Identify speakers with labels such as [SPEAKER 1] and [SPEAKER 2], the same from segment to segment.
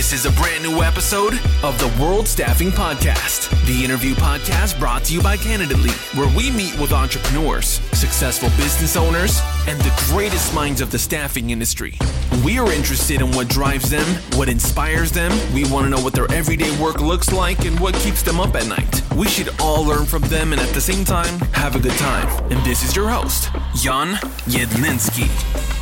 [SPEAKER 1] This is a brand new episode of the World Staffing Podcast, the interview podcast brought to you by Candidly, where we meet with entrepreneurs, successful business owners, and the greatest minds of the staffing industry. We are interested in what drives them, what inspires them. We want to know what their everyday work looks like and what keeps them up at night. We should all learn from them and at the same time have a good time. And this is your host, Jan Jedlinski.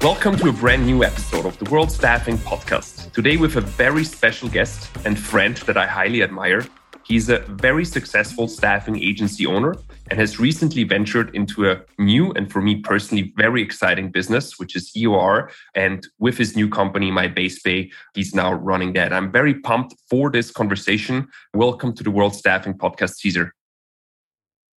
[SPEAKER 2] Welcome to a brand new episode of the World Staffing Podcast. Today, with a very special guest and friend that I highly admire. He's a very successful staffing agency owner and has recently ventured into a new and for me personally very exciting business, which is EOR. And with his new company, My Base Pay, he's now running that. I'm very pumped for this conversation. Welcome to the World Staffing Podcast, Caesar.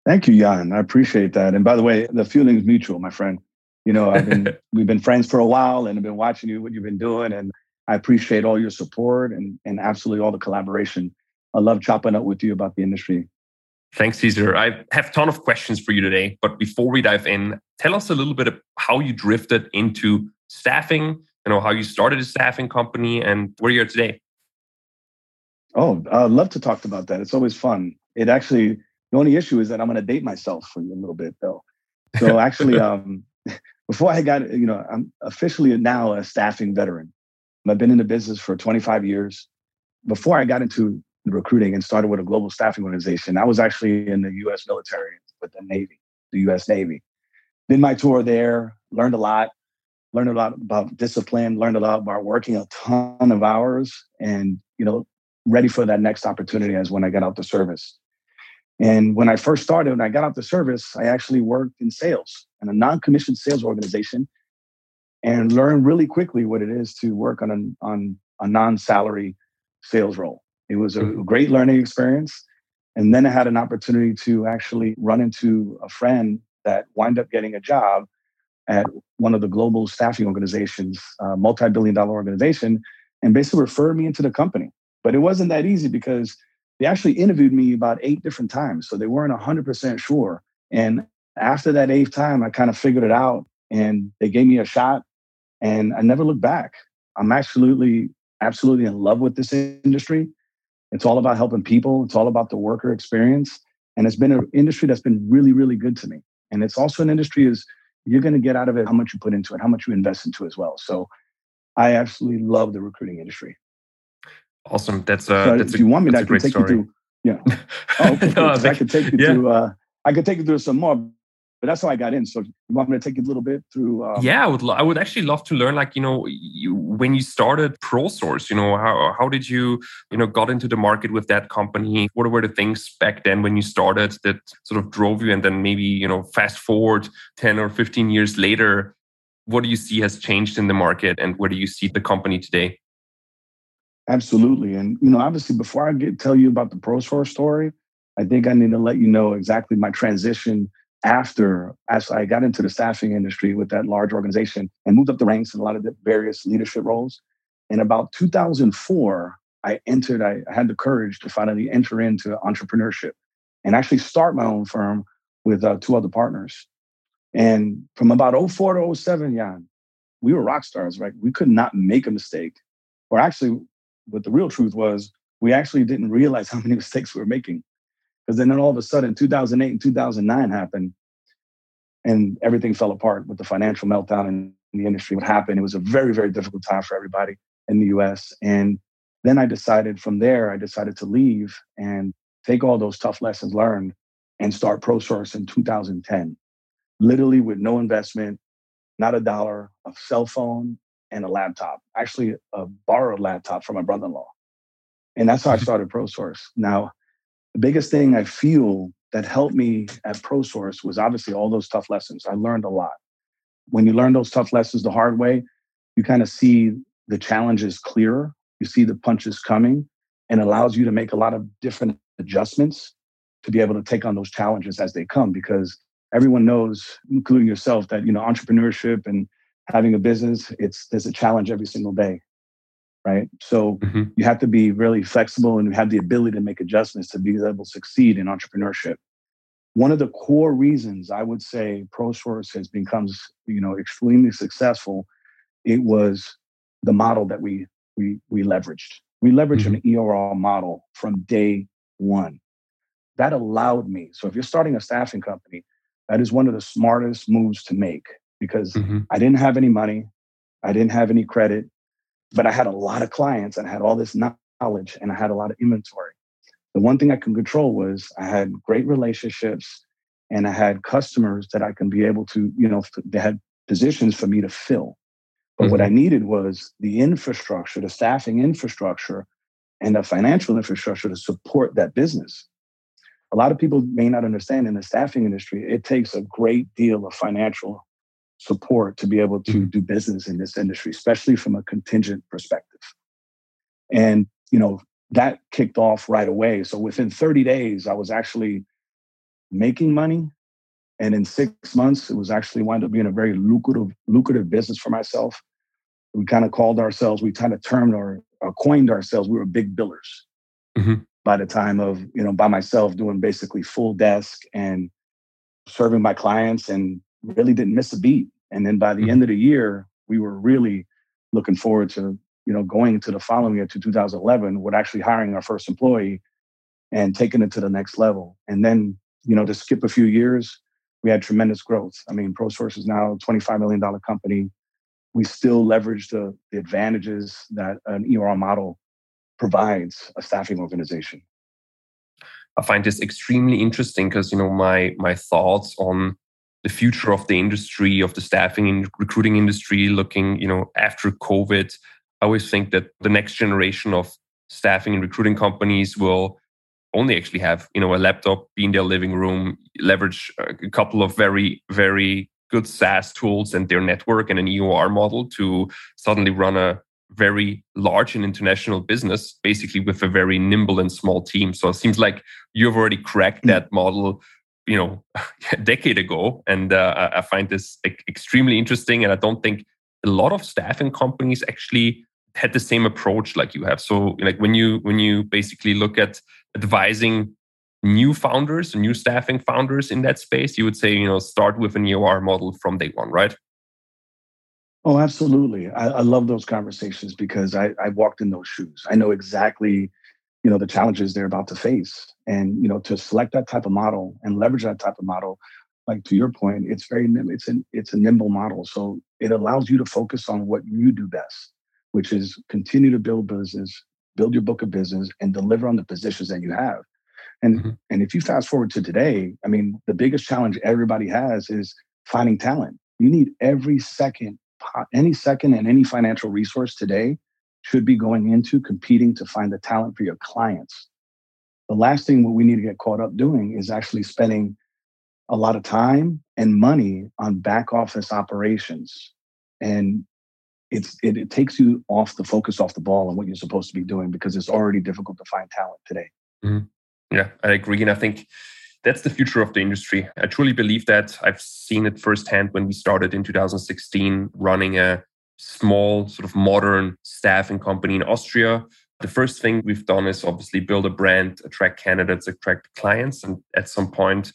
[SPEAKER 3] Thank you, Jan. I appreciate that. And by the way, the feeling is mutual, my friend. You know, I've been we've been friends for a while, and I've been watching you what you've been doing, and I appreciate all your support and and absolutely all the collaboration. I love chopping up with you about the industry.
[SPEAKER 2] Thanks, Caesar. I have a ton of questions for you today, but before we dive in, tell us a little bit of how you drifted into staffing. You know how you started a staffing company and where you're today.
[SPEAKER 3] Oh, I'd love to talk about that. It's always fun. It actually the only issue is that I'm going to date myself for a little bit though. So actually, um, before I got, you know, I'm officially now a staffing veteran. I've been in the business for 25 years. Before I got into recruiting and started with a global staffing organization, I was actually in the U.S. military with the Navy, the U.S. Navy. Did my tour there, learned a lot, learned a lot about discipline, learned a lot about working a ton of hours, and you know, ready for that next opportunity as when I got out the service. And when I first started, when I got out the service, I actually worked in sales in a non-commissioned sales organization and learn really quickly what it is to work on a, on a non-salary sales role. It was a mm-hmm. great learning experience. And then I had an opportunity to actually run into a friend that wind up getting a job at one of the global staffing organizations, a multi-billion dollar organization, and basically referred me into the company. But it wasn't that easy because they actually interviewed me about eight different times. So they weren't 100% sure. And after that eighth time, I kind of figured it out and they gave me a shot and I never looked back. I'm absolutely, absolutely in love with this industry. It's all about helping people. It's all about the worker experience. And it's been an industry that's been really, really good to me. And it's also an industry is you're going to get out of it how much you put into it, how much you invest into as well. So I absolutely love the recruiting industry.
[SPEAKER 2] Awesome. That's uh, so
[SPEAKER 3] that's
[SPEAKER 2] if
[SPEAKER 3] a, you want me,
[SPEAKER 2] I
[SPEAKER 3] can take
[SPEAKER 2] story.
[SPEAKER 3] you through. Yeah. Oh, okay. no, I could take you yeah. through. Uh, I could take you through some more, but that's how I got in. So you want me to take you a little bit through?
[SPEAKER 2] Um, yeah, I would. Lo- I would actually love to learn. Like you know, you, when you started ProSource, you know, how how did you you know got into the market with that company? What were the things back then when you started that sort of drove you? And then maybe you know, fast forward ten or fifteen years later, what do you see has changed in the market, and where do you see the company today?
[SPEAKER 3] Absolutely. And, you know, obviously, before I get tell you about the ProSource story, I think I need to let you know exactly my transition after as I got into the staffing industry with that large organization and moved up the ranks in a lot of the various leadership roles. In about 2004, I entered, I, had the courage to finally enter into entrepreneurship and actually start my own firm with uh, two other partners. And from about 04 to 07, Jan, we were rock stars, right? We could not make a mistake. Or actually, but the real truth was we actually didn't realize how many mistakes we were making. Because then all of a sudden, 2008 and 2009 happened, and everything fell apart with the financial meltdown in the industry. What happened? It was a very, very difficult time for everybody in the US. And then I decided from there, I decided to leave and take all those tough lessons learned and start ProSource in 2010. Literally with no investment, not a dollar, a cell phone, and a laptop, actually a borrowed laptop from my brother-in-law. And that's how I started ProSource. Now, the biggest thing I feel that helped me at ProSource was obviously all those tough lessons. I learned a lot. When you learn those tough lessons the hard way, you kind of see the challenges clearer. You see the punches coming and allows you to make a lot of different adjustments to be able to take on those challenges as they come because everyone knows, including yourself, that you know entrepreneurship and having a business, it's there's a challenge every single day, right? So mm-hmm. you have to be really flexible and have the ability to make adjustments to be able to succeed in entrepreneurship. One of the core reasons I would say ProSource has become, you know, extremely successful it was the model that we we we leveraged. We leveraged mm-hmm. an EOR model from day one. That allowed me. So if you're starting a staffing company, that is one of the smartest moves to make because mm-hmm. I didn't have any money, I didn't have any credit, but I had a lot of clients and I had all this knowledge and I had a lot of inventory. The one thing I could control was I had great relationships and I had customers that I can be able to, you know, they had positions for me to fill. But mm-hmm. what I mm-hmm. needed was the infrastructure, the staffing infrastructure, and the financial infrastructure to support that business. A lot of people may not understand in the staffing industry, it takes a great deal of financial support to be able to mm-hmm. do business in this industry, especially from a contingent perspective. And, you know, that kicked off right away. So within 30 days, I was actually making money. And in six months, it was actually wound up being a very lucrative, lucrative business for myself. We kind of called ourselves, we kind of termed or, or coined ourselves, we were big billers. Mm-hmm. By the time of, you know, by myself doing basically full desk and serving my clients and really didn't miss a beat. And then by the mm-hmm. end of the year, we were really looking forward to, you know, going to the following year to 2011 with actually hiring our first employee and taking it to the next level. And then you know, to skip a few years, we had tremendous growth. I mean, ProSource is now a $25 million company. We still leverage the, the advantages that an EOR model provides a staffing organization.
[SPEAKER 2] I find this extremely interesting because you know my my thoughts on the future of the industry of the staffing and recruiting industry looking you know after covid. I always think that the next generation of staffing and recruiting companies will only actually have you know a laptop be in their living room leverage a couple of very very good SaaS tools and their network and an EOR model to suddenly run a very large and international business, basically with a very nimble and small team. So it seems like you've already cracked mm. that model, you know, a decade ago. And uh, I find this extremely interesting. And I don't think a lot of staffing companies actually had the same approach like you have. So like when you when you basically look at advising new founders, new staffing founders in that space, you would say, you know, start with an EOR model from day one, right?
[SPEAKER 3] Oh, absolutely. I, I love those conversations because I, I walked in those shoes. I know exactly, you know, the challenges they're about to face. And, you know, to select that type of model and leverage that type of model, like to your point, it's very it's an it's a nimble model. So it allows you to focus on what you do best, which is continue to build business, build your book of business and deliver on the positions that you have. And mm-hmm. and if you fast forward to today, I mean, the biggest challenge everybody has is finding talent. You need every second, any second and any financial resource today should be going into competing to find the talent for your clients. The last thing what we need to get caught up doing is actually spending a lot of time and money on back office operations. And it's it, it, takes you off the focus off the ball and what you're supposed to be doing because it's already difficult to find talent today.
[SPEAKER 2] Mm-hmm. Yeah, I agree, and I think that's the future of the industry. I truly believe that. I've seen it firsthand when we started in 2016 running a small, sort of modern staffing company in Austria. The first thing we've done is obviously build a brand, attract candidates, attract clients. And at some point,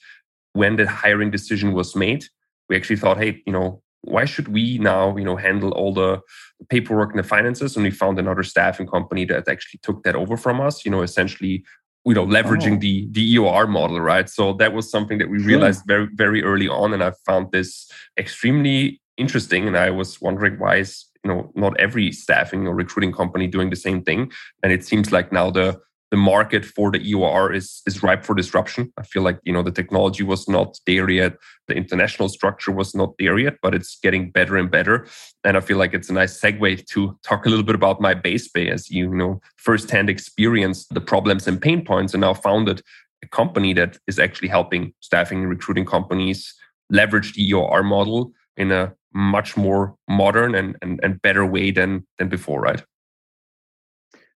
[SPEAKER 2] when the hiring decision was made, we actually thought, hey, you know, why should we now you know handle all the paperwork and the finances and we found another staffing company that actually took that over from us you know essentially you know leveraging oh. the the EOR model right so that was something that we realized very very early on and I found this extremely interesting and I was wondering why is you know not every staffing or recruiting company doing the same thing and it seems like now the the market for the EOR is is ripe for disruption. I feel like you know the technology was not there yet, the international structure was not there yet, but it's getting better and better. And I feel like it's a nice segue to talk a little bit about my base pay as you, know firsthand experienced the problems and pain points, and now founded a company that is actually helping staffing and recruiting companies leverage the EOR model in a much more modern and, and, and better way than than before, right?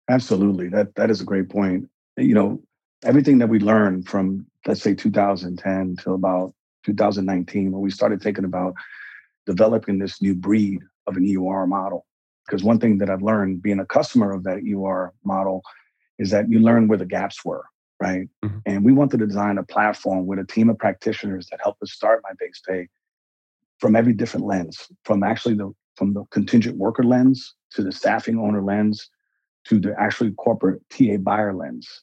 [SPEAKER 3] Absolutely. That that is a great point. You know, everything that we learned from let's say 2010 till about 2019 when we started thinking about developing this new breed of an EOR model. Because one thing that I've learned being a customer of that EOR model is that you learn where the gaps were, right? Mm-hmm. And we wanted to design a platform with a team of practitioners that help us start my base pay from every different lens, from actually the from the contingent worker lens to the staffing owner lens to the actually corporate TA buyer lens.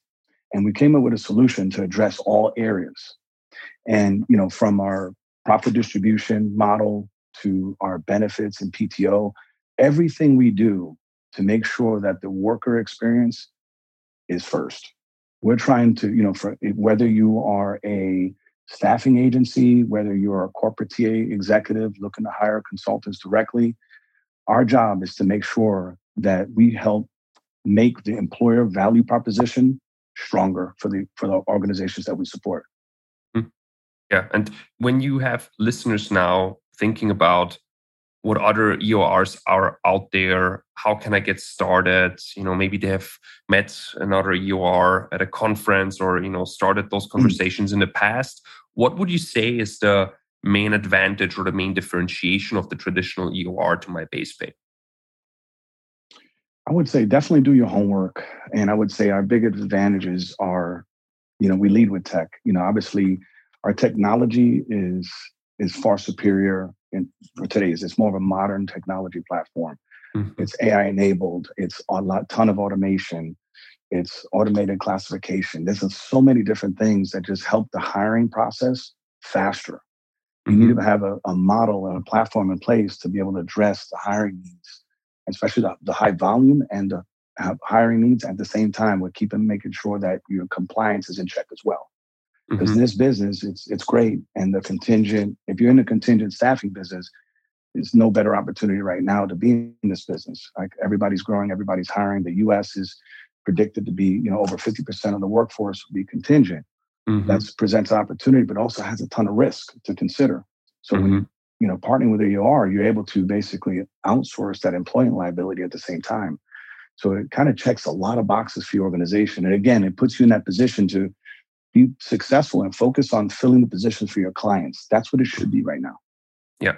[SPEAKER 3] And we came up with a solution to address all areas. And you know, from our profit distribution model to our benefits and PTO, everything we do to make sure that the worker experience is first. We're trying to, you know, for whether you are a staffing agency, whether you're a corporate TA executive looking to hire consultants directly, our job is to make sure that we help make the employer value proposition stronger for the for the organizations that we support.
[SPEAKER 2] Hmm. Yeah, and when you have listeners now thinking about what other EORs are out there, how can I get started? You know, maybe they have met another EOR at a conference or you know started those hmm. conversations mm. in the past. What would you say is the main advantage or the main differentiation of the traditional EOR to my base pay?
[SPEAKER 3] I would say definitely do your homework. And I would say our big advantages are, you know, we lead with tech. You know, obviously our technology is is far superior in for today's. It's more of a modern technology platform. Mm-hmm. It's AI enabled. It's a lot ton of automation. It's automated classification. There's so many different things that just help the hiring process faster. You mm-hmm. need to have a, a model and a platform in place to be able to address the hiring needs especially the, the high volume and the hiring needs at the same time we're keeping making sure that your compliance is in check as well because mm-hmm. this business it's it's great and the contingent if you're in the contingent staffing business it's no better opportunity right now to be in this business like everybody's growing everybody's hiring the us is predicted to be you know over 50% of the workforce will be contingent mm-hmm. that presents an opportunity but also has a ton of risk to consider so mm-hmm. when you know, partnering with EOR, you're able to basically outsource that employment liability at the same time. So it kind of checks a lot of boxes for your organization. And again, it puts you in that position to be successful and focus on filling the positions for your clients. That's what it should be right now.
[SPEAKER 2] Yeah.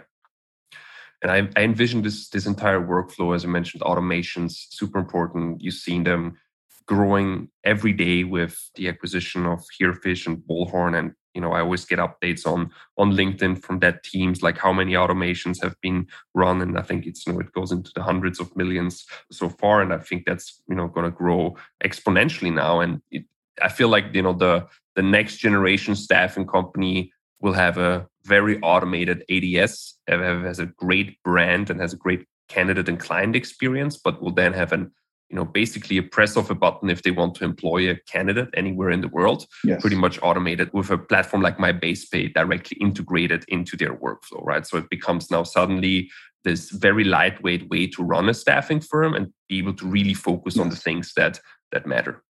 [SPEAKER 2] And I, I envision this this entire workflow, as I mentioned, automations super important. You've seen them growing every day with the acquisition of Herefish and Bullhorn and you know i always get updates on on linkedin from that teams like how many automations have been run and i think it's you know it goes into the hundreds of millions so far and i think that's you know going to grow exponentially now and it, i feel like you know the the next generation staffing company will have a very automated ads has a great brand and has a great candidate and client experience but will then have an you know basically a press of a button if they want to employ a candidate anywhere in the world yes. pretty much automated with a platform like my base pay directly integrated into their workflow right so it becomes now suddenly this very lightweight way to run a staffing firm and be able to really focus yes. on the things that that matter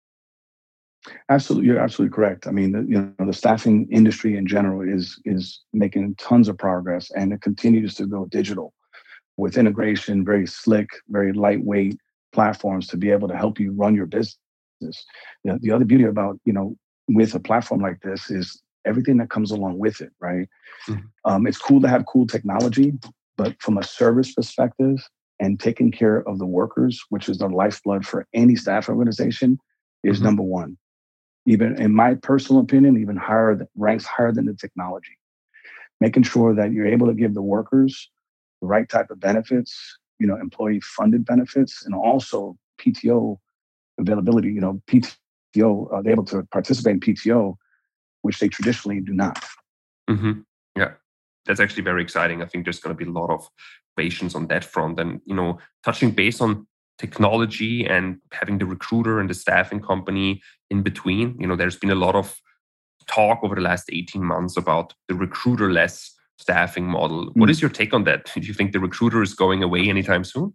[SPEAKER 3] absolutely you're absolutely correct i mean the, you know the staffing industry in general is is making tons of progress and it continues to go digital with integration very slick very lightweight platforms to be able to help you run your business. The, the other beauty about, you know, with a platform like this is everything that comes along with it, right? Mm-hmm. Um, it's cool to have cool technology, but from a service perspective and taking care of the workers, which is the lifeblood for any staff organization, is mm-hmm. number one. Even in my personal opinion, even higher ranks higher than the technology. Making sure that you're able to give the workers the right type of benefits, you know, employee funded benefits and also PTO availability. You know, PTO, uh, they're able to participate in PTO, which they traditionally do not.
[SPEAKER 2] Mm-hmm. Yeah, that's actually very exciting. I think there's going to be a lot of patience on that front. And, you know, touching base on technology and having the recruiter and the staffing company in between, you know, there's been a lot of talk over the last 18 months about the recruiter less staffing model. What is hmm. your take on that? Do you think the recruiter is going away anytime soon?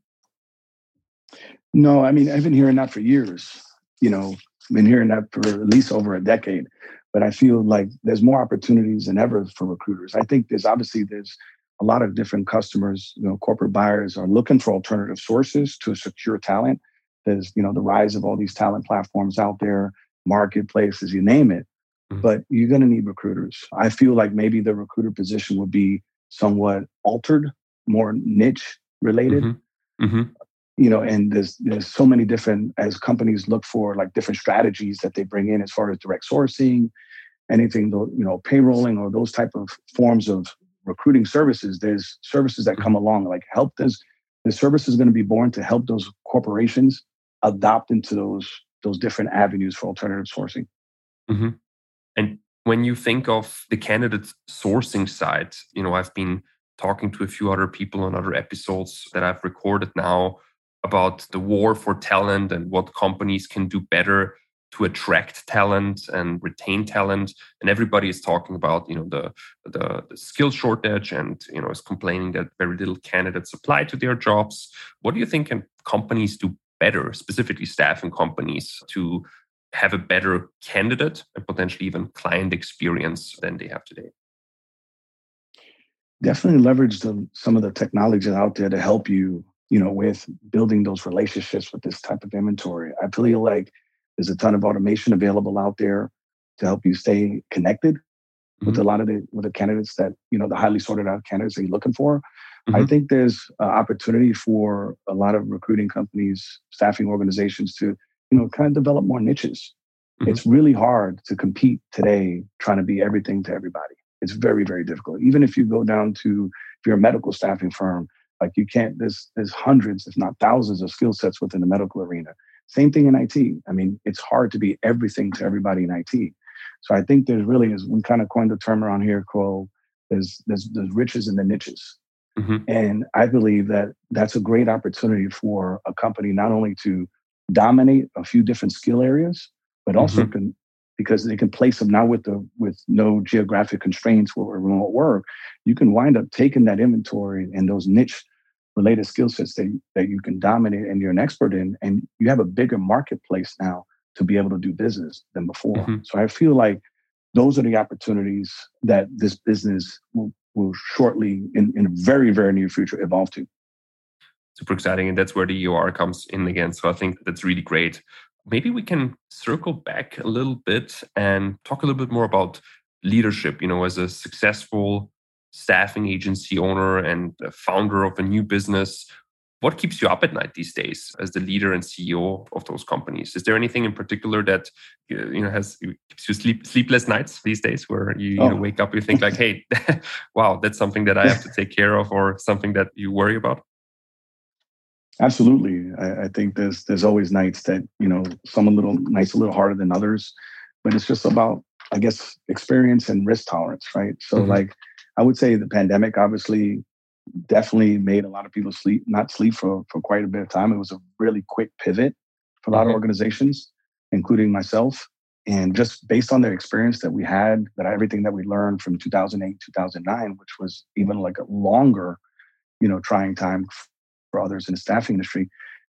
[SPEAKER 3] No, I mean, I've been hearing that for years. You know, I've been hearing that for at least over a decade. But I feel like there's more opportunities than ever for recruiters. I think there's obviously there's a lot of different customers, you know, corporate buyers are looking for alternative sources to secure talent. There's, you know, the rise of all these talent platforms out there, marketplaces, you name it. Mm-hmm. but you're going to need recruiters. I feel like maybe the recruiter position would be somewhat altered, more niche related. Mm-hmm. Mm-hmm. You know, and there's there's so many different as companies look for like different strategies that they bring in as far as direct sourcing, anything you know, payrolling or those type of forms of recruiting services. There's services that come along like help this the service is going to be born to help those corporations adopt into those those different avenues for alternative sourcing.
[SPEAKER 2] Mm-hmm. And when you think of the candidate sourcing side, you know, I've been talking to a few other people on other episodes that I've recorded now about the war for talent and what companies can do better to attract talent and retain talent. And everybody is talking about you know the, the, the skill shortage and you know is complaining that very little candidates apply to their jobs. What do you think can companies do better specifically staffing companies to have a better candidate and potentially even client experience than they have today?
[SPEAKER 3] Definitely leverage the, some of the technologies out there to help you you know with building those relationships with this type of inventory. I feel like there's a ton of automation available out there to help you stay connected mm-hmm. with a lot of the with the candidates that you know the highly sorted out candidates that you're looking for. Mm-hmm. I think there's uh, opportunity for a lot of recruiting companies, staffing organizations to you know kind of develop more niches. Mm-hmm. It's really hard to compete today trying to be everything to everybody. It's very very difficult. Even if you go down to if you're a medical staffing firm, like you can't. There's there's hundreds, if not thousands, of skill sets within the medical arena. Same thing in IT. I mean, it's hard to be everything to everybody in IT. So I think there's really, as we kind of coined the term around here called there's there's, there's riches in the niches. Mm-hmm. And I believe that that's a great opportunity for a company not only to dominate a few different skill areas, but also mm-hmm. can because they can place them now with the with no geographic constraints or remote work, you can wind up taking that inventory and those niche related skill sets that, that you can dominate and you're an expert in, and you have a bigger marketplace now to be able to do business than before. Mm-hmm. So I feel like those are the opportunities that this business will, will shortly, in, in a very, very near future, evolve to.
[SPEAKER 2] Super exciting. And that's where the EOR comes in again. So I think that's really great. Maybe we can circle back a little bit and talk a little bit more about leadership, you know, as a successful staffing agency owner and founder of a new business. What keeps you up at night these days as the leader and CEO of those companies? Is there anything in particular that you know has keeps you sleep sleepless nights these days, where you, oh. you know, wake up you think like, "Hey, wow, that's something that I have to take care of," or something that you worry about?
[SPEAKER 3] Absolutely, I, I, think there's there's always nights that you know some a little nights a little harder than others, but it's just about I guess experience and risk tolerance, right? So mm-hmm. like I would say the pandemic obviously definitely made a lot of people sleep, not sleep for, for quite a bit of time. It was a really quick pivot for a lot mm-hmm. of organizations, including myself. And just based on the experience that we had, that everything that we learned from 2008, 2009, which was even like a longer, you know, trying time for others in the staffing industry,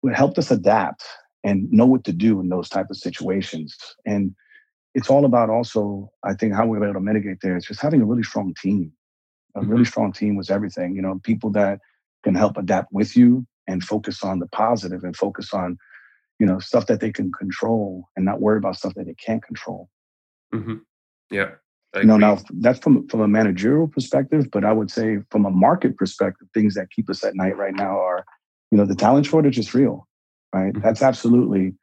[SPEAKER 3] it helped us adapt and know what to do in those type of situations. And it's all about also, I think, how we're able to mitigate there. It's just having a really strong team a really strong team was everything. You know, people that can help adapt with you and focus on the positive and focus on, you know, stuff that they can control and not worry about stuff that they can't control.
[SPEAKER 2] Mm-hmm. Yeah.
[SPEAKER 3] You know, now that's from from a managerial perspective, but I would say from a market perspective, things that keep us at night right now are, you know, the talent shortage is real, right? Mm-hmm. That's absolutely,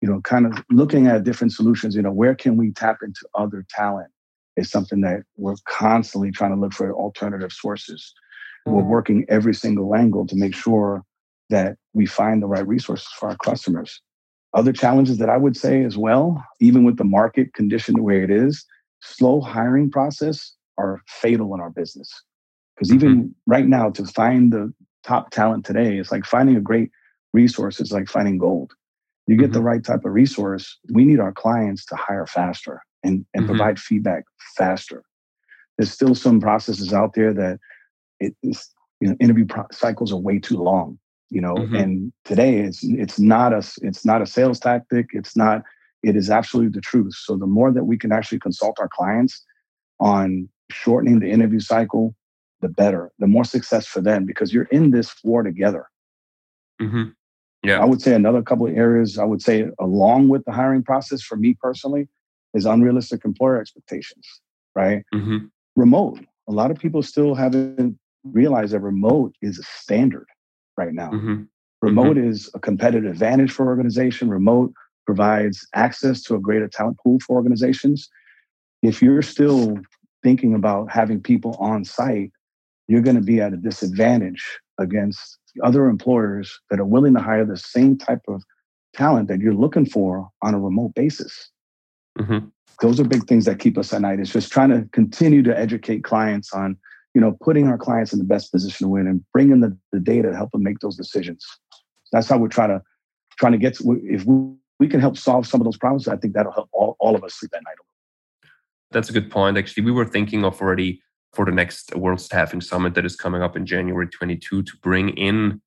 [SPEAKER 3] you know, kind of looking at different solutions. You know, where can we tap into other talent? Is something that we're constantly trying to look for alternative sources. Mm-hmm. We're working every single angle to make sure that we find the right resources for our customers. Other challenges that I would say as well, even with the market condition the way it is, slow hiring process are fatal in our business. Because even mm-hmm. right now, to find the top talent today, it's like finding a great resource is like finding gold. You get mm-hmm. the right type of resource, we need our clients to hire faster and, and mm-hmm. provide feedback faster. There's still some processes out there that it is, you know, interview pro- cycles are way too long, you know, mm-hmm. and today it's, it's not a, it's not a sales tactic. It's not, it is absolutely the truth. So the more that we can actually consult our clients on shortening the interview cycle, the better, the more success for them because you're in this war together.
[SPEAKER 2] Mm-hmm. Yeah.
[SPEAKER 3] I would say another couple of areas I would say along with the hiring process for me personally is unrealistic employer expectations, right? Mm-hmm. Remote. A lot of people still haven't realized that remote is a standard right now. Mm-hmm. Remote mm-hmm. is a competitive advantage for organization. Remote provides access to a greater talent pool for organizations. If you're still thinking about having people on site, you're going to be at a disadvantage against other employers that are willing to hire the same type of talent that you're looking for on a remote basis. Mm-hmm. Those are big things that keep us at night. It's just trying to continue to educate clients on, you know, putting our clients in the best position to win and bringing the, the data to help them make those decisions. That's how we're trying to trying to get to, if we, we can help solve some of those problems, I think that'll help all, all of us sleep at night.
[SPEAKER 2] That's a good point. Actually, we were thinking of already for the next World Staffing Summit that is coming up in January 22 to bring in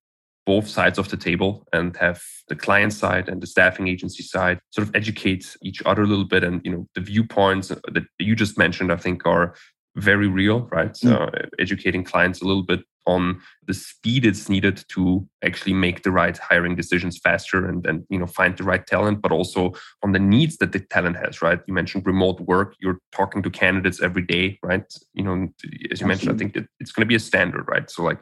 [SPEAKER 2] both sides of the table and have the client side and the staffing agency side sort of educate each other a little bit. And you know the viewpoints that you just mentioned i think are very real right? Mm. uh, educating clients a little bit on the speed it's needed to actually make the right hiring decisions faster and and you know find the right talent but also on the needs that the talent has right? You mentioned remote work. You're talking to candidates every day right? You know as you Absolutely. mentioned i think it's going to be a standard right? So like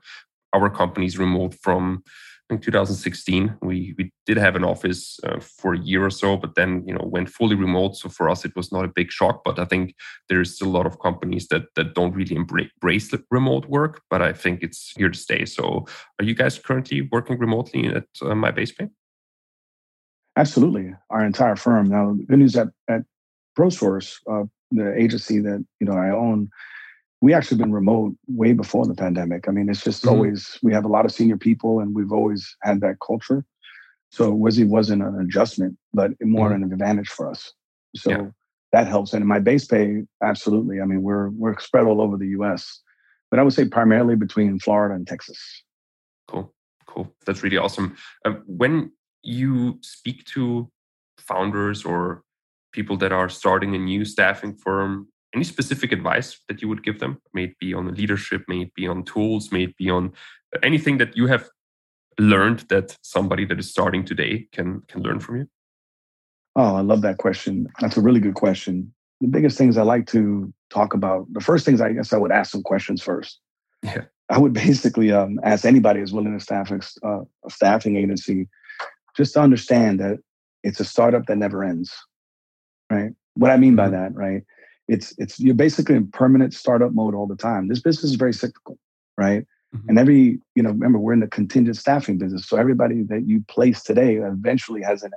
[SPEAKER 2] our company's remote from in 2016 we we did have an office uh, for a year or so but then you know went fully remote. So for us it was not a big shock but i think there's still a lot of companies that that don't really embrace remote work but i think it's here to stay. So are you guys currently working remotely at uh, my base pay?
[SPEAKER 3] Absolutely. Our entire firm. Now the good news at at prosource uh, the agency that you know i own we actually been remote way before the pandemic. I mean, it's just mm-hmm. always we have a lot of senior people, and we've always had that culture. So Wizzy was it wasn't an adjustment, but more mm-hmm. an advantage for us. So yeah. that helps. And in my base pay, absolutely. I mean, we're we're spread all over the U.S., but I would say primarily between Florida and Texas.
[SPEAKER 2] Cool, cool. That's really awesome. Uh, when you speak to founders or people that are starting a new staffing firm any specific advice that you would give them? May it be on leadership, may it be on tools, may it be on uh, anything that you have learned that somebody that is starting today can can learn from you?
[SPEAKER 3] Oh, I love that question. That's a really good question. The biggest things I like to talk about, the first things I guess I would ask some questions first. Yeah. I would basically um, ask anybody who's willing to staff uh, a staffing agency just to understand that it's a startup that never ends, right? What I mean by mm-hmm. that, right? It's it's you're basically in permanent startup mode all the time. This business is very cyclical, right? Mm-hmm. And every, you know, remember we're in the contingent staffing business. So everybody that you place today eventually has an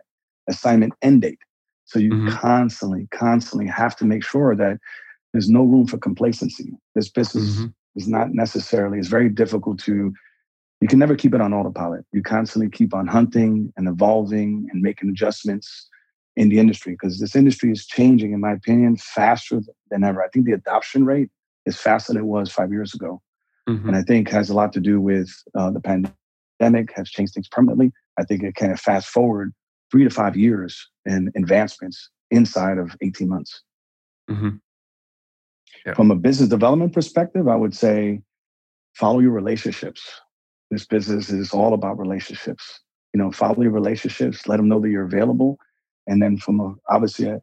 [SPEAKER 3] assignment end date. So you mm-hmm. constantly, constantly have to make sure that there's no room for complacency. This business mm-hmm. is not necessarily, it's very difficult to, you can never keep it on autopilot. You constantly keep on hunting and evolving and making adjustments in the industry because this industry is changing, in my opinion, faster than ever. I think the adoption rate is faster than it was five years ago. Mm-hmm. And I think has a lot to do with uh, the pandemic has changed things permanently. I think it kind of fast forward three to five years in advancements inside of 18 months. Mm-hmm. Yeah. From a business development perspective, I would say follow your relationships. This business is all about relationships. You know, follow your relationships, let them know that you're available, and then from a, obviously, I,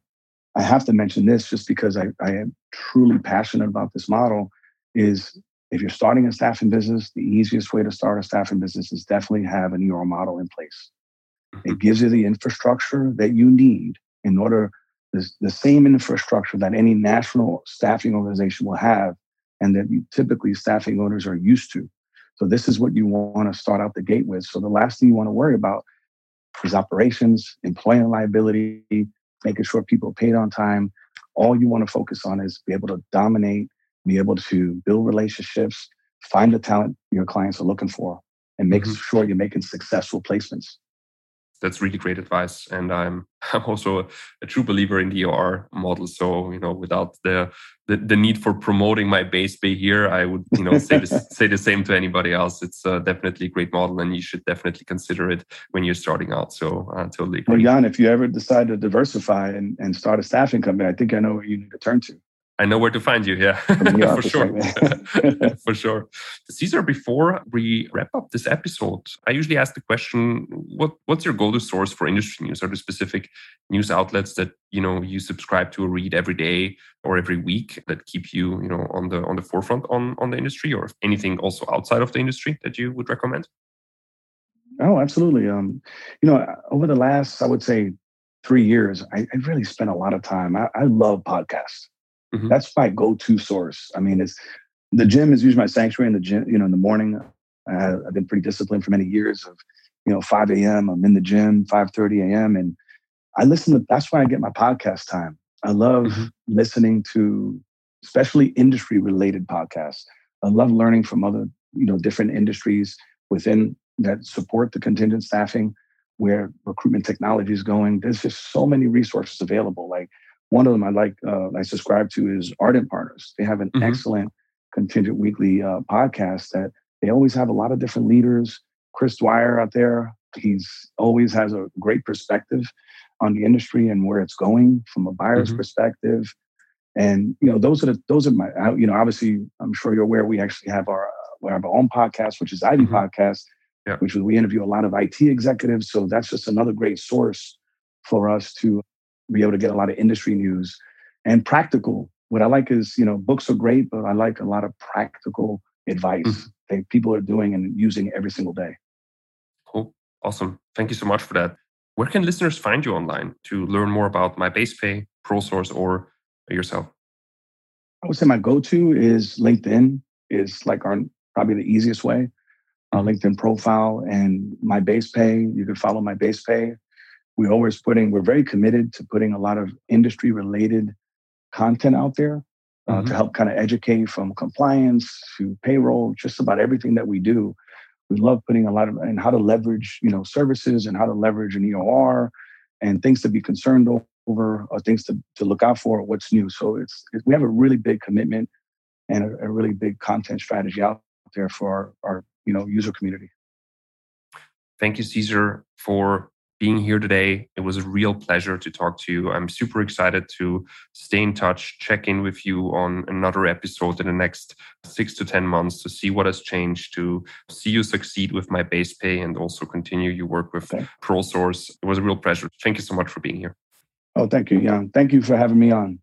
[SPEAKER 3] I have to mention this just because I, I am truly passionate about this model is if you're starting a staffing business, the easiest way to start a staffing business is definitely have an EOR model in place. It mm-hmm. gives you the infrastructure that you need in order the, the same infrastructure that any national staffing organization will have and that you, typically staffing owners are used to. So this is what you want to start out the gate with. So the last thing you want to worry about his operations, employment liability, making sure people are paid on time. All you want to focus on is be able to dominate, be able to build relationships, find the talent your clients are looking for, and make mm-hmm. sure you're making successful placements
[SPEAKER 2] that's really great advice. And I'm I'm also a, a, true believer in the EOR model. So you know, without the, the, the need for promoting my base pay here, I would you know say the, say the same to anybody else. It's uh, definitely a great model, and you should definitely consider it when you're starting out. So uh, totally.
[SPEAKER 3] Agree. Well, Jan, if you ever decide to diversify and, and start a staffing company, I think I know where you need to turn to.
[SPEAKER 2] I know where to find you. Yeah, for sure. for sure. Caesar, before we wrap up this episode, I usually ask the question: what What's your go-to source for industry news? Are there specific news outlets that you know you subscribe to or read every day or every week that keep you you know on the on the forefront on on the industry, or anything also outside of the industry that you would recommend?
[SPEAKER 3] Oh, absolutely. Um, you know, over the last, I would say, three years, I, I really spent a lot of time. I, I love podcasts. Mm-hmm. That's my go-to source. I mean, it's the gym is usually my sanctuary in the gym, you know, in the morning. Uh, I've been pretty disciplined for many years of, you know, 5 a.m. I'm in the gym, 5:30 a.m. and I listen to. That's why I get my podcast time. I love mm-hmm. listening to, especially industry related podcasts. I love learning from other, you know, different industries within that support the contingent staffing, where recruitment technology is going. There's just so many resources available. Like one of them I like, uh, I subscribe to is Ardent Partners. They have an mm-hmm. excellent contingent weekly uh, podcast that they always have a lot of different leaders. Chris Dwyer out there, he's always has a great perspective on the industry and where it's going from a buyer's mm-hmm. perspective. And you know, those are the those are my you know, obviously, I'm sure you're aware we actually have our we have our own podcast, which is Ivy mm-hmm. Podcast, yeah. which we interview a lot of IT executives. So that's just another great source for us to be able to get a lot of industry news and practical. What I like is, you know, books are great, but I like a lot of practical advice mm-hmm. that people are doing and using every single day.
[SPEAKER 2] Cool. Awesome. Thank you so much for that. Where can listeners find you online to learn more about my base pay, ProSource, or yourself?
[SPEAKER 3] I would say my go-to is LinkedIn is like our probably the easiest way. Uh. LinkedIn profile and my base pay. You can follow my base pay. We're always putting, we're very committed to putting a lot of industry related content out there uh, mm-hmm. to help kind of educate from compliance to payroll, just about everything that we do. We love putting a lot of and how to leverage you know services and how to leverage an EOR and things to be concerned over or things to, to look out for what's new. So it's it, we have a really big commitment and a, a, really big content strategy out there for our, our you know user community.
[SPEAKER 2] Thank you caesar for being here today. It was a real pleasure to talk to you. I'm super excited to stay in touch, check in with you on another episode in the next six to 10 months to see what has changed, to see you succeed with my base pay and also continue your work with okay. ProSource. It was a real pleasure. Thank you so much for being here.
[SPEAKER 3] Oh, thank you, Jan. Thank you for having me on.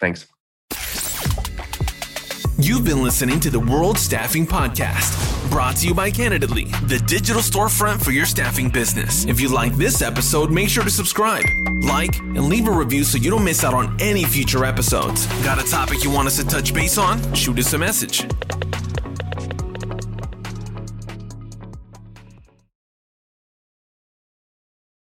[SPEAKER 2] Thanks.
[SPEAKER 1] You've been listening to the World Staffing Podcast Brought to you by Candidly, the digital storefront for your staffing business. If you like this episode, make sure to subscribe, like, and leave a review so you don't miss out on any future episodes. Got a topic you want us to touch base on? Shoot us a message.